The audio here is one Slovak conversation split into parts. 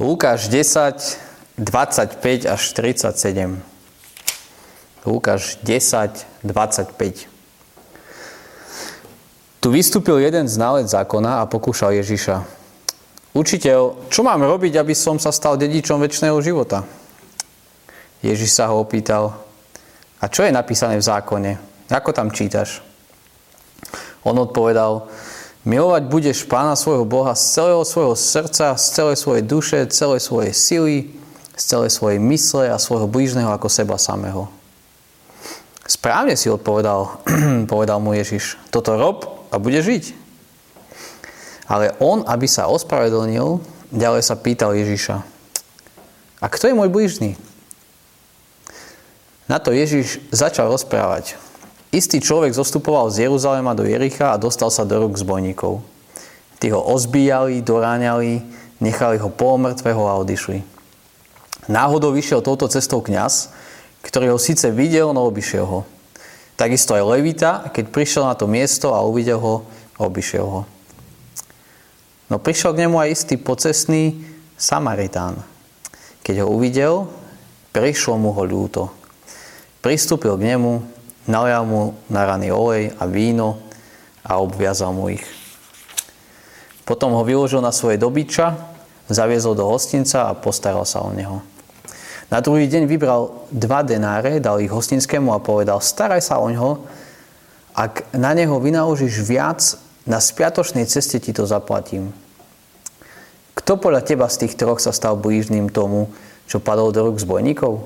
Lukáš 10, 25 až 37. Lukáš 10, 25. Tu vystúpil jeden znalec zákona a pokúšal Ježiša. Učiteľ, čo mám robiť, aby som sa stal dedičom väčšného života? Ježiš sa ho opýtal, a čo je napísané v zákone? Ako tam čítaš? On odpovedal, milovať budeš pána svojho Boha z celého svojho srdca, z celej svojej duše, celej svojej sily, z celej svojej mysle a svojho blížneho ako seba samého. Správne si odpovedal, povedal mu Ježiš, toto rob a bude žiť. Ale on, aby sa ospravedlnil, ďalej sa pýtal Ježiša, a kto je môj blížny? Na to Ježiš začal rozprávať. Istý človek zostupoval z Jeruzalema do Jericha a dostal sa do rúk zbojníkov. Tí ho ozbíjali, doráňali, nechali ho polomrtvého a odišli. Náhodou vyšiel touto cestou kňaz, ktorý ho síce videl, no obišiel ho. Takisto aj Levita, keď prišiel na to miesto a uvidel ho, obišiel ho. No prišiel k nemu aj istý pocesný Samaritán. Keď ho uvidel, prišlo mu ho ľúto. Pristúpil k nemu, nalial mu na rany olej a víno a obviazal mu ich. Potom ho vyložil na svoje dobyča, zaviezol do hostinca a postaral sa o neho. Na druhý deň vybral dva denáre, dal ich hostinskému a povedal, staraj sa o neho, ak na neho vynaložíš viac, na spiatočnej ceste ti to zaplatím. Kto podľa teba z tých troch sa stal blížným tomu, čo padol do rúk zbojníkov?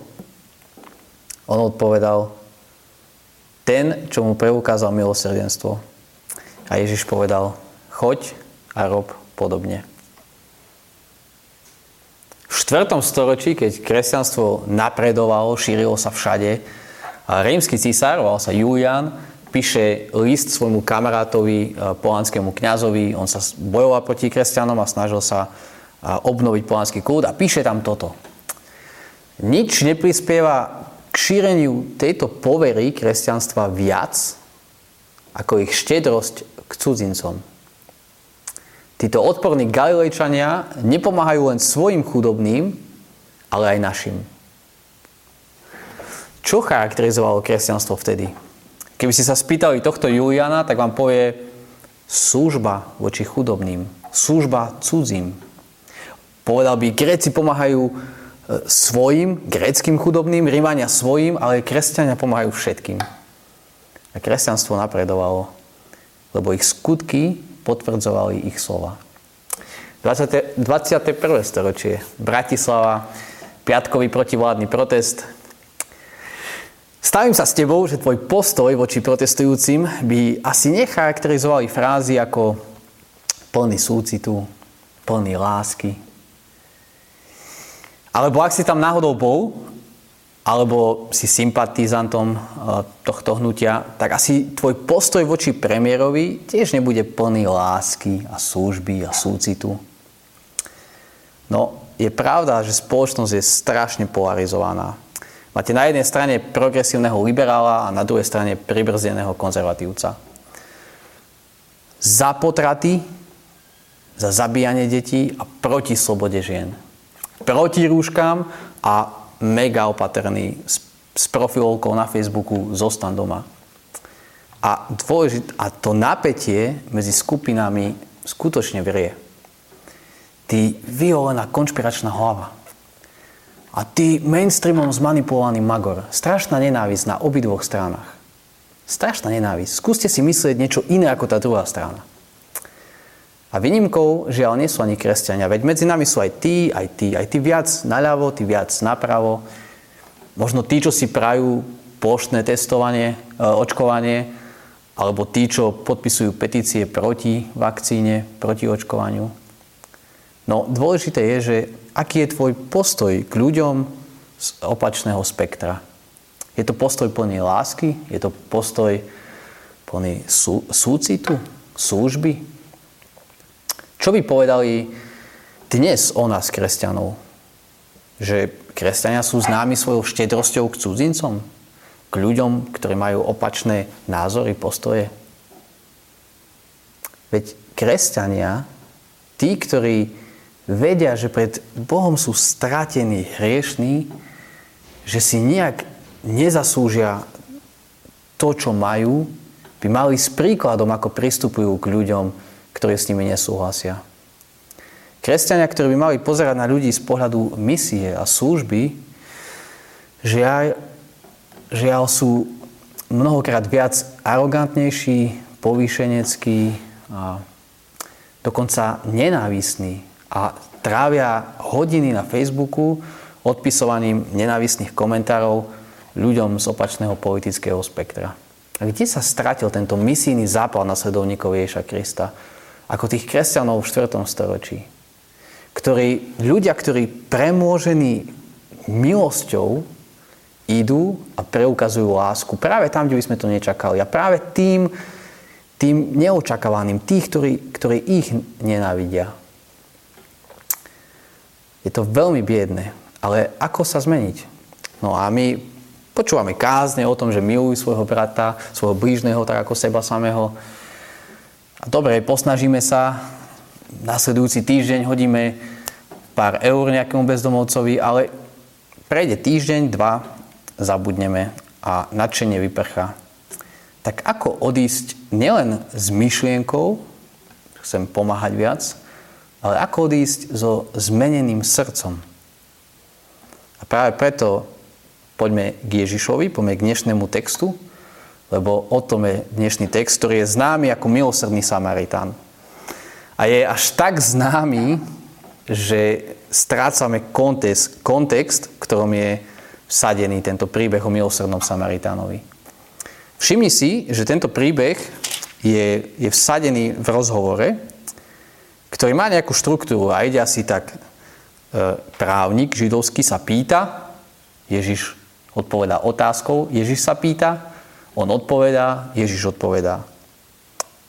On odpovedal, ten, čo mu preukázal milosrdenstvo. A Ježiš povedal, choď a rob podobne. V 4. storočí, keď kresťanstvo napredovalo, šírilo sa všade, rímsky císar, volal sa Julian, píše list svojmu kamarátovi, e, polánskému kňazovi. On sa bojoval proti kresťanom a snažil sa obnoviť polánsky kult a píše tam toto. Nič neprispieva k šíreniu tejto povery kresťanstva viac ako ich štedrosť k cudzincom. Títo odporní galilejčania nepomáhajú len svojim chudobným, ale aj našim. Čo charakterizovalo kresťanstvo vtedy? Keby ste sa spýtali tohto Juliana, tak vám povie služba voči chudobným, služba cudzím. Povedal by, Gréci pomáhajú svojim, greckým chudobným, Rímania svojim, ale kresťania pomáhajú všetkým. A kresťanstvo napredovalo, lebo ich skutky potvrdzovali ich slova. 20, 21. storočie, Bratislava, piatkový protivládny protest. Stavím sa s tebou, že tvoj postoj voči protestujúcim by asi necharakterizovali frázy ako plný súcitu, plný lásky, alebo ak si tam náhodou bol, alebo si sympatizantom e, tohto hnutia, tak asi tvoj postoj voči premiérovi tiež nebude plný lásky a služby a súcitu. No, je pravda, že spoločnosť je strašne polarizovaná. Máte na jednej strane progresívneho liberála a na druhej strane pribrzdeného konzervatívca. Za potraty, za zabíjanie detí a proti slobode žien proti rúškám a mega opatrný s, s profilovkou na Facebooku zostan doma. A, dôležit, a to napätie medzi skupinami skutočne vrie. Ty vyolená konšpiračná hlava. A ty mainstreamom zmanipulovaný magor. Strašná nenávisť na obidvoch stranách. Strašná nenávisť. Skúste si myslieť niečo iné ako tá druhá strana. A výnimkou žiaľ nie sú ani kresťania, veď medzi nami sú aj tí, aj tí, aj tí viac naľavo, tí viac napravo. Možno tí, čo si prajú plošné testovanie, e, očkovanie, alebo tí, čo podpisujú petície proti vakcíne, proti očkovaniu. No dôležité je, že aký je tvoj postoj k ľuďom z opačného spektra. Je to postoj plný lásky? Je to postoj plný sú, súcitu? Služby? Čo by povedali dnes o nás, kresťanov? Že kresťania sú známi svojou štedrosťou k cudzincom? K ľuďom, ktorí majú opačné názory, postoje? Veď kresťania, tí, ktorí vedia, že pred Bohom sú stratení, hriešní, že si nejak nezaslúžia to, čo majú, by mali s príkladom, ako pristupujú k ľuďom, ktorí s nimi nesúhlasia. Kresťania, ktorí by mali pozerať na ľudí z pohľadu misie a služby, žiaľ, žiaľ sú mnohokrát viac arogantnejší, povýšeneckí a dokonca nenávistní a trávia hodiny na Facebooku odpisovaním nenávistných komentárov ľuďom z opačného politického spektra. A kde sa stratil tento misijný zápal na sledovníkov Ježiša Krista? Ako tých kresťanov v 4. storočí. Ktorí, ľudia, ktorí premôžení milosťou idú a preukazujú lásku práve tam, kde by sme to nečakali. A práve tým, tým neočakávaným, tých, ktorí, ktorí ich nenávidia. Je to veľmi biedne. Ale ako sa zmeniť? No a my počúvame kázne o tom, že milujú svojho brata, svojho blížneho, tak ako seba samého. A dobre, posnažíme sa, nasledujúci týždeň hodíme pár eur nejakému bezdomovcovi, ale prejde týždeň, dva, zabudneme a nadšenie vyprchá. Tak ako odísť nielen s myšlienkou, chcem pomáhať viac, ale ako odísť so zmeneným srdcom. A práve preto poďme k Ježišovi, poďme k dnešnému textu, lebo o tom je dnešný text, ktorý je známy ako milosrdný Samaritán. A je až tak známy, že strácame kontext, kontext, v ktorom je vsadený tento príbeh o milosrdnom Samaritánovi. Všimni si, že tento príbeh je, je vsadený v rozhovore, ktorý má nejakú štruktúru a ide asi tak, e, právnik židovský sa pýta, Ježiš odpovedá otázkou, Ježiš sa pýta, on odpovedá, Ježiš odpovedá.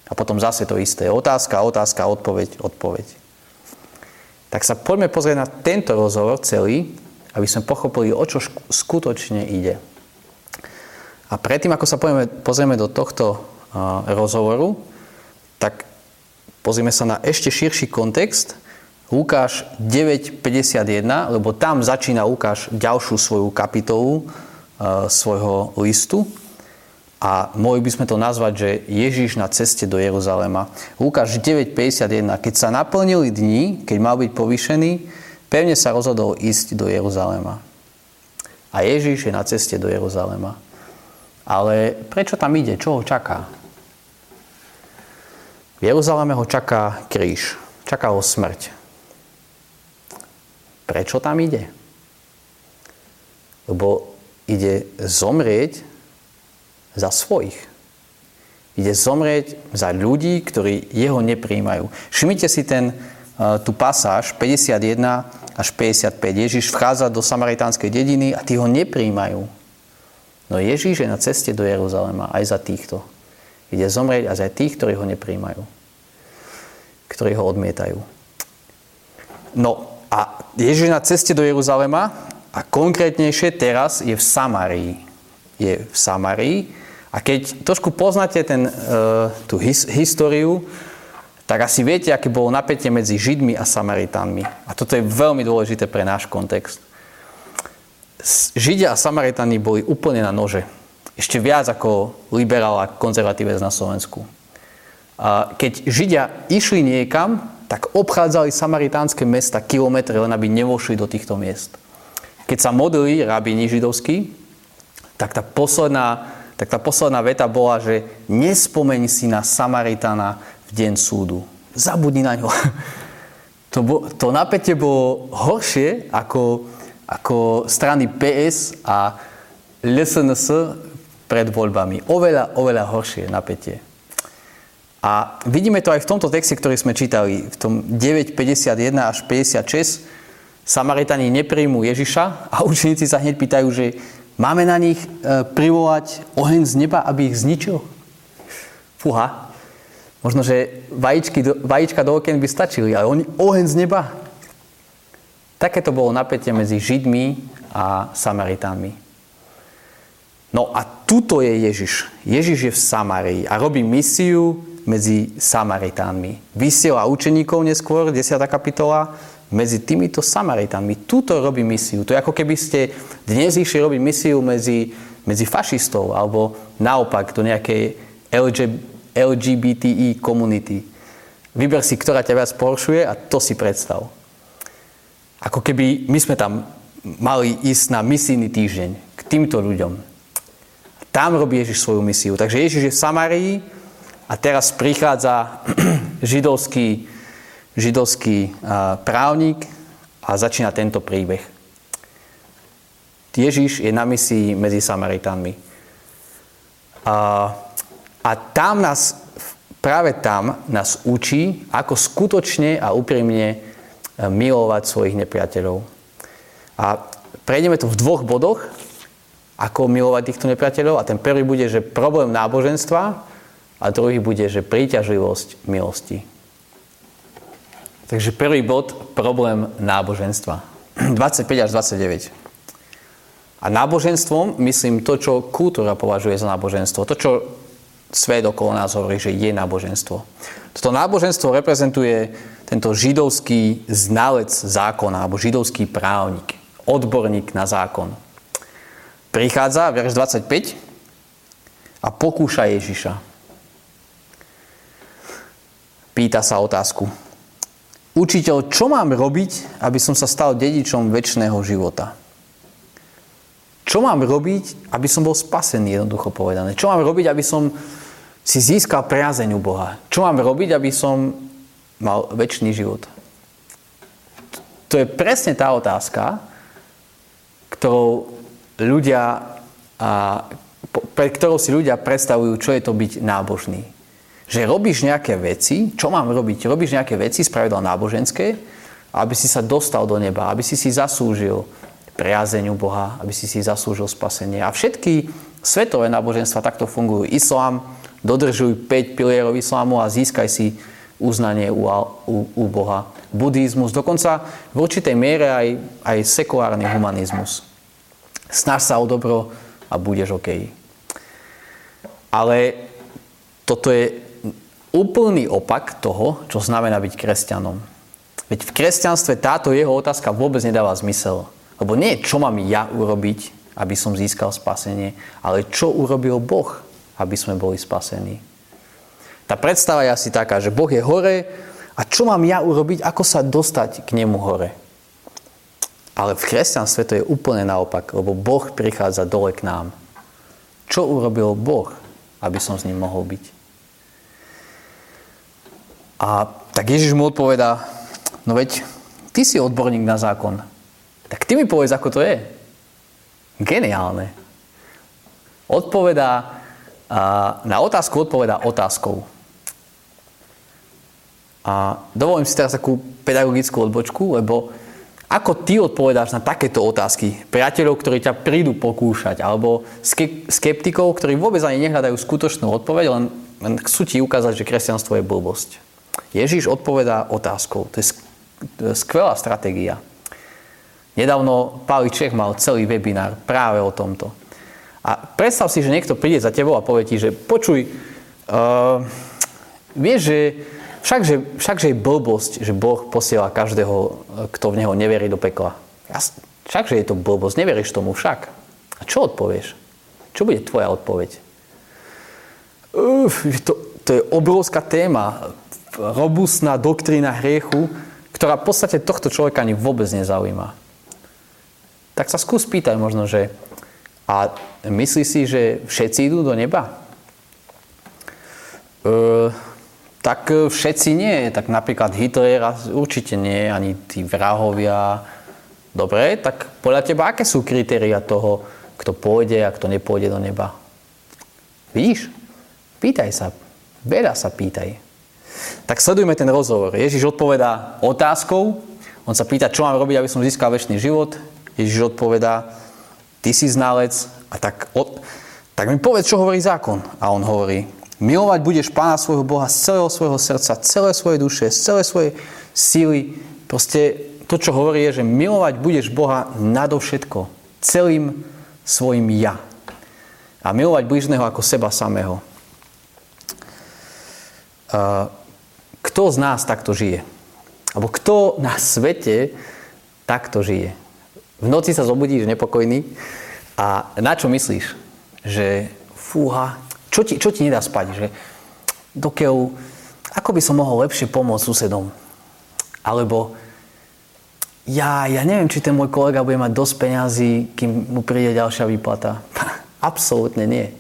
A potom zase to isté. Otázka, otázka, odpoveď, odpoveď. Tak sa poďme pozrieť na tento rozhovor celý, aby sme pochopili, o čo skutočne ide. A predtým, ako sa pojeme, pozrieme do tohto rozhovoru, tak pozrieme sa na ešte širší kontext. Lukáš 9.51, lebo tam začína Lukáš ďalšiu svoju kapitolu uh, svojho listu. A mohli by sme to nazvať, že Ježíš na ceste do Jeruzalema. Lukáš 9.51. Keď sa naplnili dni, keď mal byť povýšený, pevne sa rozhodol ísť do Jeruzalema. A Ježíš je na ceste do Jeruzalema. Ale prečo tam ide? Čo ho čaká? V Jeruzaleme ho čaká kríž. Čaká ho smrť. Prečo tam ide? Lebo ide zomrieť za svojich. Ide zomrieť za ľudí, ktorí jeho nepríjmajú. Všimnite si ten, uh, tú pasáž 51 až 55. Ježiš vchádza do samaritánskej dediny a tí ho nepríjmajú. No Ježíš je na ceste do Jeruzalema aj za týchto. Ide zomrieť aj za tých, ktorí ho nepríjmajú. Ktorí ho odmietajú. No a Ježíš na ceste do Jeruzalema a konkrétnejšie teraz je v Samárii. Je v Samárii a keď trošku poznáte ten, uh, tú his, históriu, tak asi viete, aké bolo napätie medzi Židmi a Samaritánmi. A toto je veľmi dôležité pre náš kontext. Židia a Samaritani boli úplne na nože. Ešte viac ako liberál a konzervatívec na Slovensku. A keď Židia išli niekam, tak obchádzali samaritánske mesta kilometre, len aby nevošli do týchto miest. Keď sa modlili rabíni židovskí, tak tá posledná, tak tá posledná veta bola, že nespomeň si na Samaritana v deň súdu. Zabudni na ňo. To, bo, to napätie bolo horšie ako ako strany PS a LSNS pred voľbami. Oveľa, oveľa horšie napätie. A vidíme to aj v tomto texte, ktorý sme čítali, v tom 9.51 až 56. Samaritani nepríjmu Ježiša a učeníci sa hneď pýtajú, že máme na nich e, privolať oheň z neba, aby ich zničil? Fúha. Možno, že vajíčky, vajíčka do okien by stačili, ale oni oheň z neba. Také to bolo napätie medzi Židmi a Samaritánmi. No a tuto je Ježiš. Ježiš je v Samarii a robí misiu medzi Samaritánmi. Vysiela učeníkov neskôr, 10. kapitola, medzi týmito Samaritánmi. Tuto robí misiu. To je ako keby ste dnes išli robiť misiu medzi, medzi fašistov alebo naopak do nejakej LGBTI komunity. Vyber si, ktorá ťa viac porušuje a to si predstav. Ako keby my sme tam mali ísť na misijný týždeň k týmto ľuďom. Tam robí Ježiš svoju misiu. Takže Ježiš je v Samarii a teraz prichádza židovský židovský právnik a začína tento príbeh. Ježiš je na misii medzi Samaritánmi. A, a tam nás, práve tam nás učí, ako skutočne a úprimne e, milovať svojich nepriateľov. A prejdeme to v dvoch bodoch, ako milovať týchto nepriateľov. A ten prvý bude, že problém náboženstva a druhý bude, že príťažlivosť milosti. Takže prvý bod, problém náboženstva. 25 až 29. A náboženstvom myslím to, čo kultúra považuje za náboženstvo. To, čo svet okolo nás hovorí, že je náboženstvo. Toto náboženstvo reprezentuje tento židovský znalec zákona, alebo židovský právnik, odborník na zákon. Prichádza, verš 25, a pokúša Ježiša. Pýta sa otázku. Učiteľ, čo mám robiť, aby som sa stal dedičom väčšného života? Čo mám robiť, aby som bol spasený, jednoducho povedané? Čo mám robiť, aby som si získal priazeň u Boha? Čo mám robiť, aby som mal väčší život? To je presne tá otázka, ktorou ľudia, a, pre ktorou si ľudia predstavujú, čo je to byť nábožný že robíš nejaké veci, čo mám robiť? Robíš nejaké veci, spravidla náboženské, aby si sa dostal do neba, aby si si zaslúžil priazeň Boha, aby si si zaslúžil spasenie. A všetky svetové náboženstva takto fungujú. Islám, dodržuj 5 pilierov islámu a získaj si uznanie u, u, u Boha. Budizmus, dokonca v určitej miere aj, aj sekulárny humanizmus. Snaž sa o dobro a budeš OK. Ale toto je úplný opak toho, čo znamená byť kresťanom. Veď v kresťanstve táto jeho otázka vôbec nedáva zmysel. Lebo nie čo mám ja urobiť, aby som získal spasenie, ale čo urobil Boh, aby sme boli spasení. Tá predstava je asi taká, že Boh je hore a čo mám ja urobiť, ako sa dostať k nemu hore. Ale v kresťanstve to je úplne naopak, lebo Boh prichádza dole k nám. Čo urobil Boh, aby som s ním mohol byť? A tak Ježiš mu odpovedá, no veď ty si odborník na zákon. Tak ty mi povedz, ako to je. Geniálne. Odpovedá, na otázku odpovedá otázkou. A dovolím si teraz takú pedagogickú odbočku, lebo ako ty odpovedáš na takéto otázky priateľov, ktorí ťa prídu pokúšať, alebo skeptikov, ktorí vôbec ani nehľadajú skutočnú odpoveď, len, len chcú ti ukázať, že kresťanstvo je blbosť. Ježíš odpovedá otázkou. To je skvelá stratégia. Nedávno Páli Čech mal celý webinár práve o tomto. A predstav si, že niekto príde za tebou a povie ti, že počuj, uh, vieš, že však, že všakže je blbosť, že Boh posiela každého, kto v Neho neverí do pekla. Všakže je to blbosť, neveríš tomu však. A čo odpovieš? Čo bude tvoja odpoveď? Uf, to, to je obrovská téma robustná doktrína hriechu, ktorá v podstate tohto človeka ani vôbec nezaujíma. Tak sa skús pýtať možno, že a myslí si, že všetci idú do neba? E, tak všetci nie. Tak napríklad Hitler určite nie, ani tí vrahovia. Dobre, tak podľa teba, aké sú kritéria toho, kto pôjde a kto nepôjde do neba? Vidíš? Pýtaj sa. Veľa sa pýtaj. Tak sledujme ten rozhovor. Ježiš odpovedá otázkou, on sa pýta, čo mám robiť, aby som získal väčší život. Ježiš odpovedá, ty si znalec, a tak, od, tak mi povedz, čo hovorí zákon. A on hovorí, milovať budeš Pána svojho Boha z celého svojho srdca, celé svojej duše, z celé svojej síly. Proste to, čo hovorí, je, že milovať budeš Boha nadovšetko, celým svojim ja. A milovať bližného ako seba samého. Uh, kto z nás takto žije? Alebo kto na svete takto žije? V noci sa zobudíš nepokojný a na čo myslíš? Že fúha, čo ti, čo ti nedá spať? Že dokiaľ, ako by som mohol lepšie pomôcť susedom? Alebo ja, ja neviem, či ten môj kolega bude mať dosť peňazí, kým mu príde ďalšia výplata. Absolútne nie.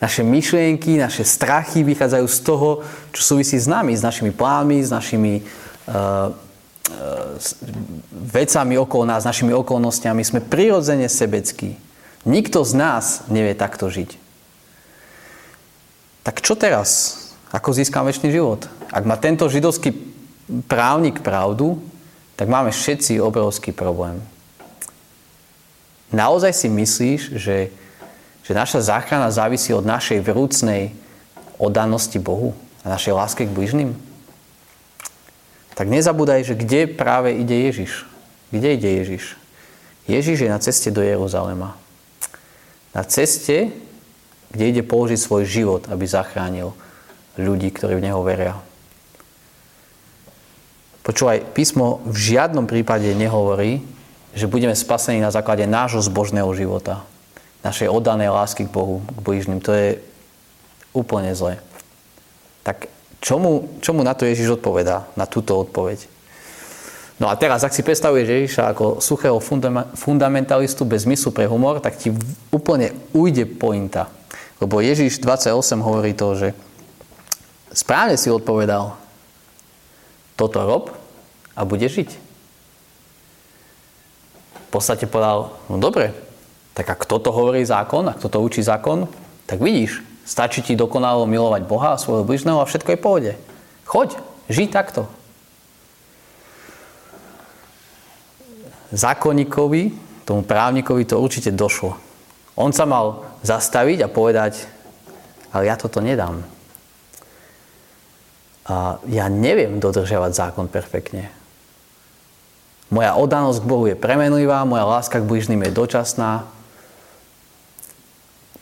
Naše myšlienky, naše strachy vychádzajú z toho, čo súvisí s nami, s našimi plánmi, s našimi uh, s vecami okolo nás, našimi okolnostiami. Sme prirodzene sebeckí. Nikto z nás nevie takto žiť. Tak čo teraz? Ako získam väčší život? Ak má tento židovský právnik pravdu, tak máme všetci obrovský problém. Naozaj si myslíš, že, že naša záchrana závisí od našej vrúcnej oddanosti Bohu a našej láske k bližným? tak nezabúdaj, že kde práve ide Ježiš. Kde ide Ježiš? Ježiš je na ceste do Jeruzalema. Na ceste, kde ide položiť svoj život, aby zachránil ľudí, ktorí v Neho veria. Počúvaj, písmo v žiadnom prípade nehovorí, že budeme spasení na základe nášho zbožného života. Našej oddanej lásky k Bohu, k blížnym. To je úplne zlé. Tak Čomu, čomu na to Ježiš odpovedá, na túto odpoveď? No a teraz, ak si predstavuješ Ježiša ako suchého fundamentalistu bez zmyslu pre humor, tak ti úplne ujde pointa. Lebo Ježiš 28 hovorí to, že správne si odpovedal, toto rob a bude žiť. V podstate povedal, no dobre, tak ak toto hovorí zákon, ak toto učí zákon, tak vidíš, Stačí ti dokonalo milovať Boha a svojho bližného a všetko je v pohode. Choď, žij takto. Zákonníkovi, tomu právnikovi to určite došlo. On sa mal zastaviť a povedať, ale ja toto nedám. A ja neviem dodržiavať zákon perfektne. Moja oddanosť k Bohu je premenlivá, moja láska k bližným je dočasná.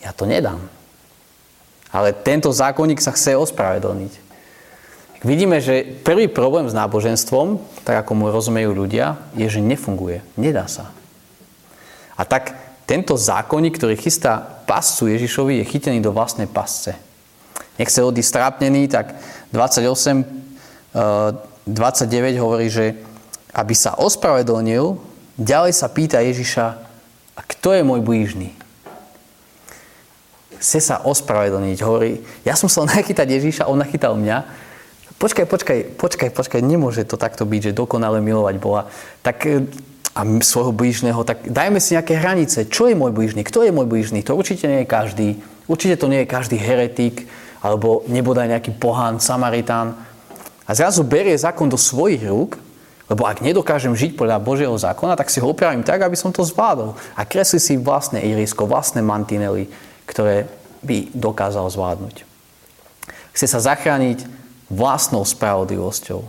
Ja to nedám. Ale tento zákonník sa chce ospravedlniť. Vidíme, že prvý problém s náboženstvom, tak ako mu rozumejú ľudia, je, že nefunguje. Nedá sa. A tak tento zákonník, ktorý chystá pascu Ježišovi, je chytený do vlastnej pasce. Nechce odísť strápnený, tak 28, 29 eh, hovorí, že aby sa ospravedlnil, ďalej sa pýta Ježiša, a kto je môj blížny? Chce sa ospravedlniť. Hovorí, ja som chcel nachytať Ježíša, on nachytal mňa. Počkaj, počkaj, počkaj, počkaj, nemôže to takto byť, že dokonale milovať Boha. Tak e, a svojho blížneho, tak dajme si nejaké hranice. Čo je môj blížny? Kto je môj blížny? To určite nie je každý. Určite to nie je každý heretik, alebo nebodaj nejaký pohán, samaritán. A zrazu berie zákon do svojich rúk, lebo ak nedokážem žiť podľa Božieho zákona, tak si ho upravím tak, aby som to zvládol. A kresli si vlastné irisko, vlastné mantinely, ktoré by dokázal zvládnuť. Chce sa zachrániť vlastnou spravodlivosťou.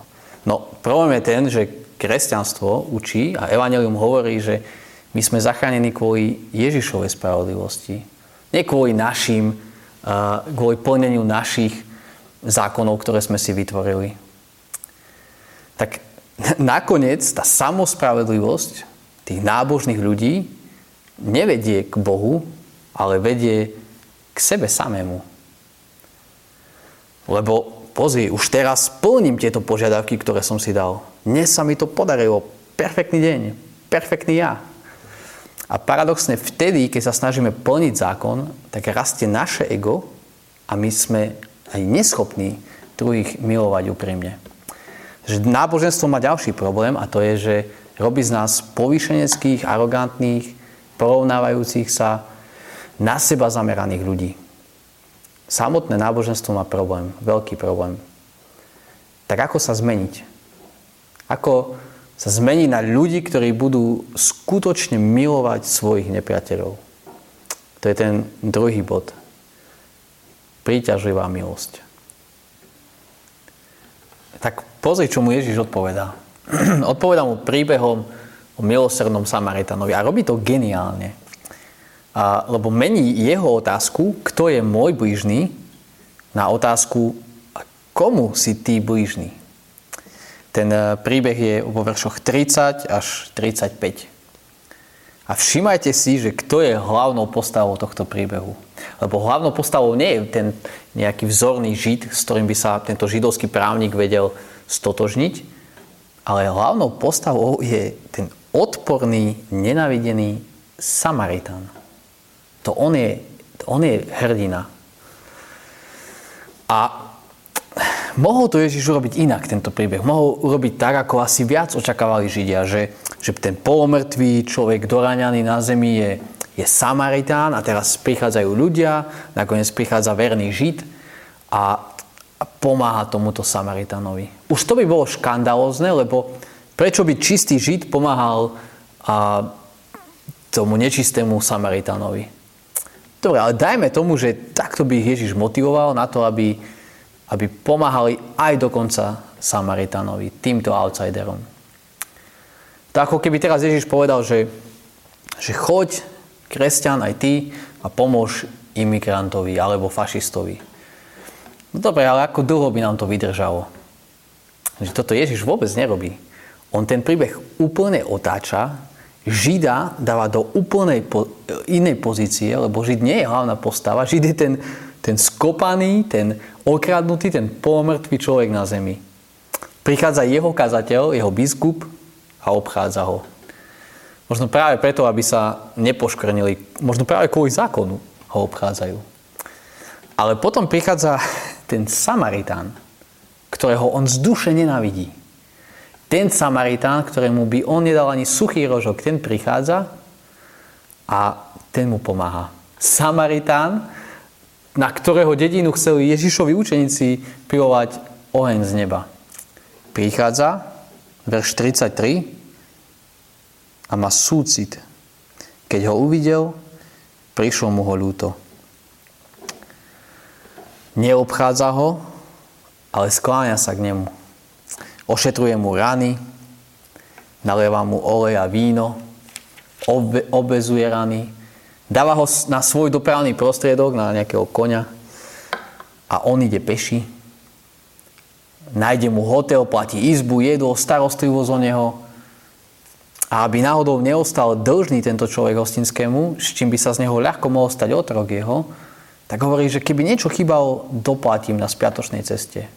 No problém je ten, že kresťanstvo učí a Evangelium hovorí, že my sme zachránení kvôli Ježišovej spravodlivosti. Nie kvôli našim, kvôli plneniu našich zákonov, ktoré sme si vytvorili. Tak nakoniec tá samospravedlivosť tých nábožných ľudí nevedie k Bohu, ale vedie k sebe samému. Lebo pozri, už teraz splním tieto požiadavky, ktoré som si dal. Dnes sa mi to podarilo. Perfektný deň. Perfektný ja. A paradoxne vtedy, keď sa snažíme plniť zákon, tak rastie naše ego a my sme aj neschopní druhých milovať úprimne. Že náboženstvo má ďalší problém a to je, že robí z nás povýšeneckých, arogantných, porovnávajúcich sa, na seba zameraných ľudí. Samotné náboženstvo má problém, veľký problém. Tak ako sa zmeniť? Ako sa zmeniť na ľudí, ktorí budú skutočne milovať svojich nepriateľov? To je ten druhý bod. Príťažlivá milosť. Tak pozri, čo mu Ježiš odpovedá. odpovedá mu príbehom o milosrdnom Samaritanovi a robí to geniálne. A, lebo mení jeho otázku, kto je môj blížny, na otázku, komu si ty blížny. Ten e, príbeh je vo veršoch 30 až 35. A všimajte si, že kto je hlavnou postavou tohto príbehu. Lebo hlavnou postavou nie je ten nejaký vzorný žid, s ktorým by sa tento židovský právnik vedel stotožniť, ale hlavnou postavou je ten odporný, nenavidený Samaritán. To on je, on je hrdina. A mohol to Ježiš urobiť inak, tento príbeh. Mohol urobiť tak, ako asi viac očakávali Židia, že, že ten polomrtvý človek doraňaný na zemi je, je Samaritán a teraz prichádzajú ľudia, nakoniec prichádza verný Žid a, a pomáha tomuto Samaritánovi. Už to by bolo škandalózne, lebo prečo by čistý Žid pomáhal a, tomu nečistému Samaritánovi? Dobre, ale dajme tomu, že takto by Ježiš motivoval na to, aby, aby pomáhali aj dokonca Samaritánovi, týmto outsiderom. Tak ako keby teraz Ježiš povedal, že, že choď, kresťan, aj ty a pomôž imigrantovi alebo fašistovi. No dobre, ale ako dlho by nám to vydržalo? Že toto Ježiš vôbec nerobí. On ten príbeh úplne otáča, Žida dáva do úplnej po, inej pozície, lebo Žid nie je hlavná postava. Žid je ten, ten skopaný, ten okradnutý, ten polomrtvý človek na zemi. Prichádza jeho kazateľ, jeho biskup a obchádza ho. Možno práve preto, aby sa nepoškrnili, možno práve kvôli zákonu ho obchádzajú. Ale potom prichádza ten Samaritán, ktorého on z duše nenavidí. Ten Samaritán, ktorému by on nedal ani suchý rožok, ten prichádza a ten mu pomáha. Samaritán, na ktorého dedinu chceli Ježišovi učeníci pilovať oheň z neba. Prichádza, verš 33, a má súcit. Keď ho uvidel, prišlo mu ho ľúto. Neobchádza ho, ale skláňa sa k nemu. Ošetruje mu rany, nalieva mu olej a víno, obe, obezuje rany, Dáva ho na svoj dopravný prostriedok, na nejakého koňa a on ide peši. Nájde mu hotel, platí izbu, jedlo, starostlivosť o neho. A aby náhodou neostal dlžný tento človek hostinskému, s čím by sa z neho ľahko mohol stať otrok jeho, tak hovorí, že keby niečo chýbalo, doplatím na spiatočnej ceste.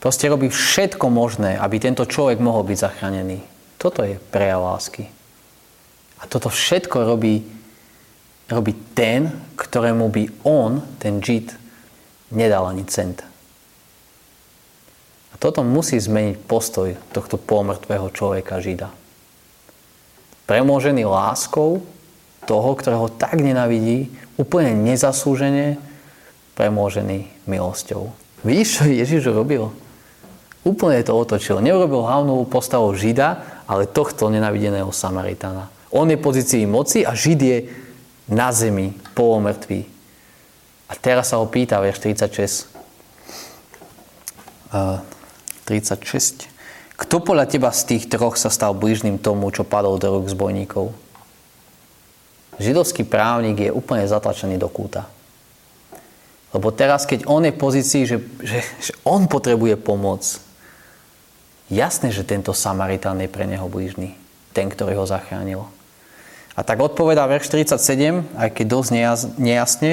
Proste robí všetko možné, aby tento človek mohol byť zachránený. Toto je prejav lásky. A toto všetko robí robí ten, ktorému by on, ten žid, nedal ani cent. A toto musí zmeniť postoj tohto polmrtvého človeka žida. Premožený láskou toho, ktorého tak nenavidí, úplne nezaslúžene premožený milosťou. Vidíš, čo Ježiš robil? Úplne to otočil. Neurobil hlavnú postavu Žida, ale tohto nenavideného Samaritana. On je v pozícii moci a Žid je na zemi, polomrtvý. A teraz sa ho pýta, verš 36. Uh, 36. Kto podľa teba z tých troch sa stal blížnym tomu, čo padol do rúk zbojníkov? Židovský právnik je úplne zatlačený do kúta. Lebo teraz, keď on je v pozícii, že, že, že on potrebuje pomoc, jasné, že tento Samaritán je pre neho blížny. Ten, ktorý ho zachránil. A tak odpovedá verš 47, aj keď dosť nejasne,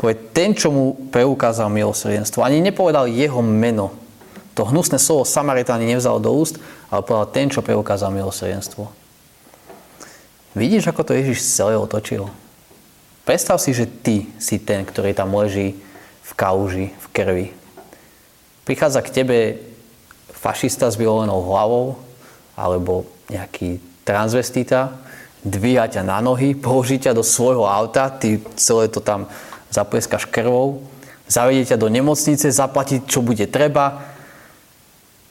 povie ten, čo mu preukázal milosrdenstvo. Ani nepovedal jeho meno. To hnusné slovo Samaritáni nevzal do úst, ale povedal ten, čo preukázal milosrdenstvo. Vidíš, ako to Ježiš celé otočil? Predstav si, že ty si ten, ktorý tam leží v kauži, v krvi. Prichádza k tebe fašista s vyvolenou hlavou alebo nejaký transvestita dvíha ťa na nohy, položí ťa do svojho auta, ty celé to tam zaplieskaš krvou, zavedie ťa do nemocnice, zaplatí, čo bude treba,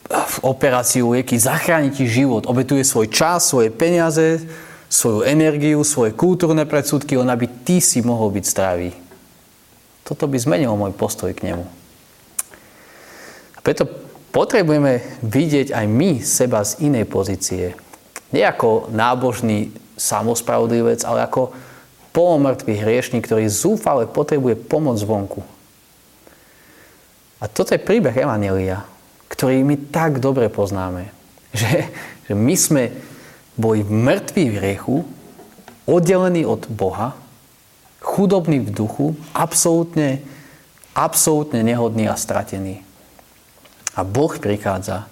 v operáciu lieky, zachráni ti život, obetuje svoj čas, svoje peniaze, svoju energiu, svoje kultúrne predsudky, len aby ty si mohol byť zdravý. Toto by zmenilo môj postoj k nemu. A preto potrebujeme vidieť aj my seba z inej pozície. Nie ako nábožný samospravodlivec, ale ako polomrtvý hriešnik, ktorý zúfale potrebuje pomoc zvonku. A toto je príbeh Evanelia. ktorý my tak dobre poznáme. Že, že my sme boli mŕtvi v riechu, oddelení od Boha, chudobní v duchu, absolútne, absolútne nehodní a stratení. A Boh prichádza,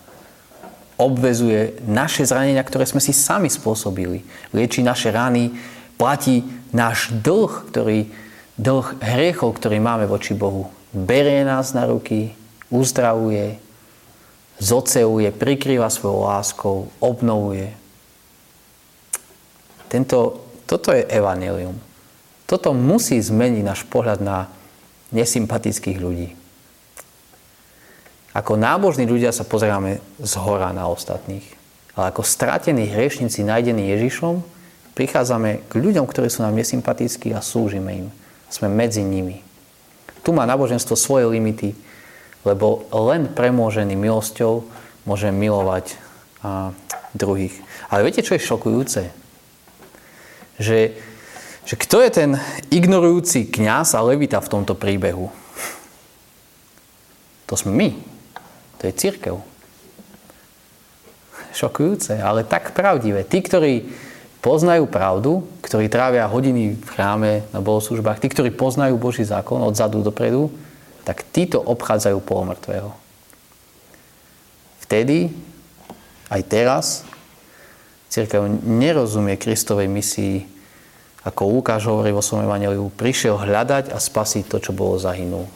obvezuje naše zranenia, ktoré sme si sami spôsobili. Lieči naše rany, platí náš dlh, ktorý, dlh hriechov, ktorý máme voči Bohu. Berie nás na ruky, uzdravuje, zoceuje, prikrýva svojou láskou, obnovuje. Tento, toto je evanelium. Toto musí zmeniť náš pohľad na nesympatických ľudí. Ako nábožní ľudia sa pozeráme z hora na ostatných. Ale ako stratení hriešnici nájdení Ježišom, prichádzame k ľuďom, ktorí sú nám nesympatickí a slúžime im. Sme medzi nimi. Tu má náboženstvo svoje limity, lebo len premôžený milosťou môže milovať a, druhých. Ale viete, čo je šokujúce? Že, že kto je ten ignorujúci kňaz a levita v tomto príbehu? To sme my. To je církev. Šokujúce, ale tak pravdivé. Tí, ktorí poznajú pravdu, ktorí trávia hodiny v chráme na bohoslužbách, tí, ktorí poznajú Boží zákon od zadu dopredu, tak títo obchádzajú polomrtvého. Vtedy, aj teraz, církev nerozumie Kristovej misii, ako Lukáš hovorí vo svojom prišiel hľadať a spasiť to, čo bolo zahynul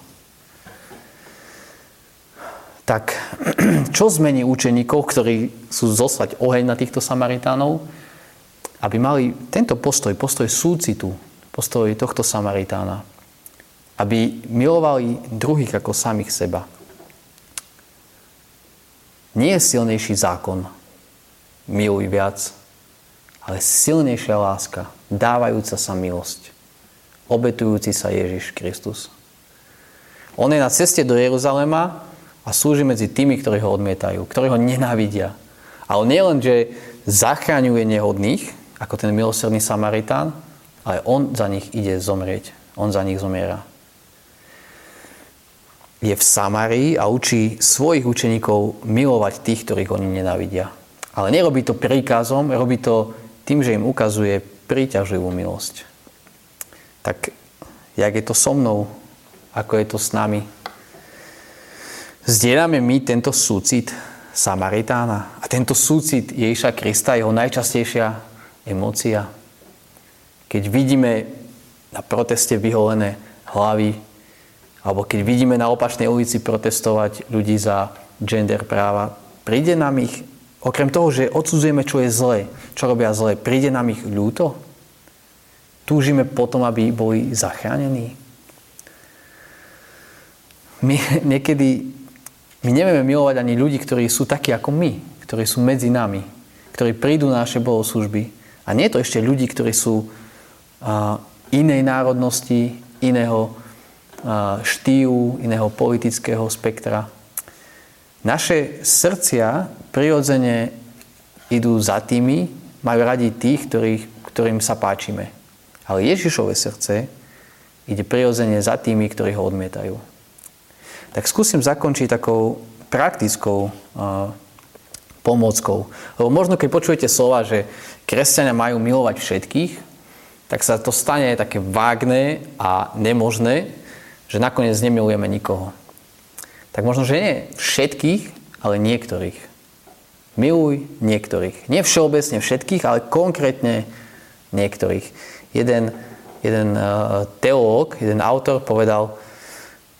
tak čo zmení učeníkov, ktorí sú zoslať oheň na týchto Samaritánov, aby mali tento postoj, postoj súcitu, postoj tohto Samaritána, aby milovali druhých ako samých seba. Nie je silnejší zákon, miluj viac, ale silnejšia láska, dávajúca sa milosť, obetujúci sa Ježiš Kristus. On je na ceste do Jeruzalema, a slúži medzi tými, ktorí ho odmietajú, ktorí ho nenávidia. Ale nielen, že zachráňuje nehodných, ako ten milosrdný Samaritán, ale on za nich ide zomrieť. On za nich zomiera. Je v Samárii a učí svojich učeníkov milovať tých, ktorých oni nenávidia. Ale nerobí to príkazom, robí to tým, že im ukazuje príťažlivú milosť. Tak jak je to so mnou, ako je to s nami, Zdieľame my tento súcit Samaritána a tento súcit Ježiša Krista, jeho najčastejšia emócia. Keď vidíme na proteste vyholené hlavy, alebo keď vidíme na opačnej ulici protestovať ľudí za gender práva, príde nám ich, okrem toho, že odsudzujeme, čo je zlé, čo robia zlé, príde nám ich ľúto? Túžime potom, aby boli zachránení? My niekedy my nevieme milovať ani ľudí, ktorí sú takí ako my, ktorí sú medzi nami, ktorí prídu na naše bohoslužby. A nie je to ešte ľudí, ktorí sú uh, inej národnosti, iného uh, štýlu, iného politického spektra. Naše srdcia prirodzene idú za tými, majú radi tých, ktorých, ktorým sa páčime. Ale Ježišové srdce ide prirodzene za tými, ktorí ho odmietajú tak skúsim zakončiť takou praktickou uh. Lebo možno, keď počujete slova, že kresťania majú milovať všetkých, tak sa to stane také vágne a nemožné, že nakoniec nemilujeme nikoho. Tak možno, že nie všetkých, ale niektorých. Miluj niektorých. Nie všeobecne všetkých, ale konkrétne niektorých. Jeden, jeden uh, teológ, jeden autor povedal,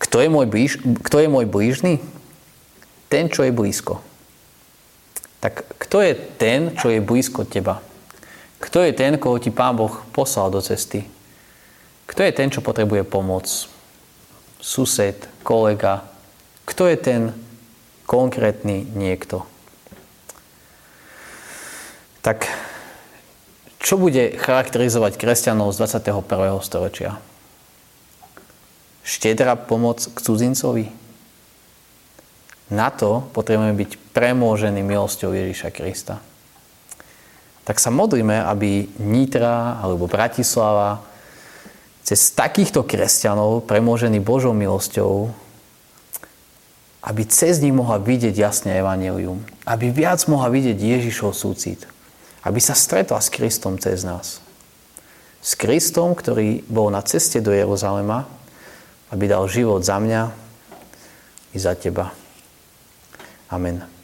kto je môj, blíž, kto je môj blížny? Ten, čo je blízko. Tak kto je ten, čo je blízko teba? Kto je ten, koho ti Pán Boh poslal do cesty? Kto je ten, čo potrebuje pomoc? Sused, kolega? Kto je ten konkrétny niekto? Tak čo bude charakterizovať kresťanov z 21. storočia? Štedrá pomoc k cudzincovi? Na to potrebujeme byť premôžení milosťou Ježíša Krista. Tak sa modlíme, aby Nitra alebo Bratislava cez takýchto kresťanov, premôžený Božou milosťou, aby cez nich mohla vidieť jasne Evangelium. Aby viac mohla vidieť Ježišov súcit. Aby sa stretla s Kristom cez nás. S Kristom, ktorý bol na ceste do Jeruzalema, aby dal život za mňa i za teba. Amen.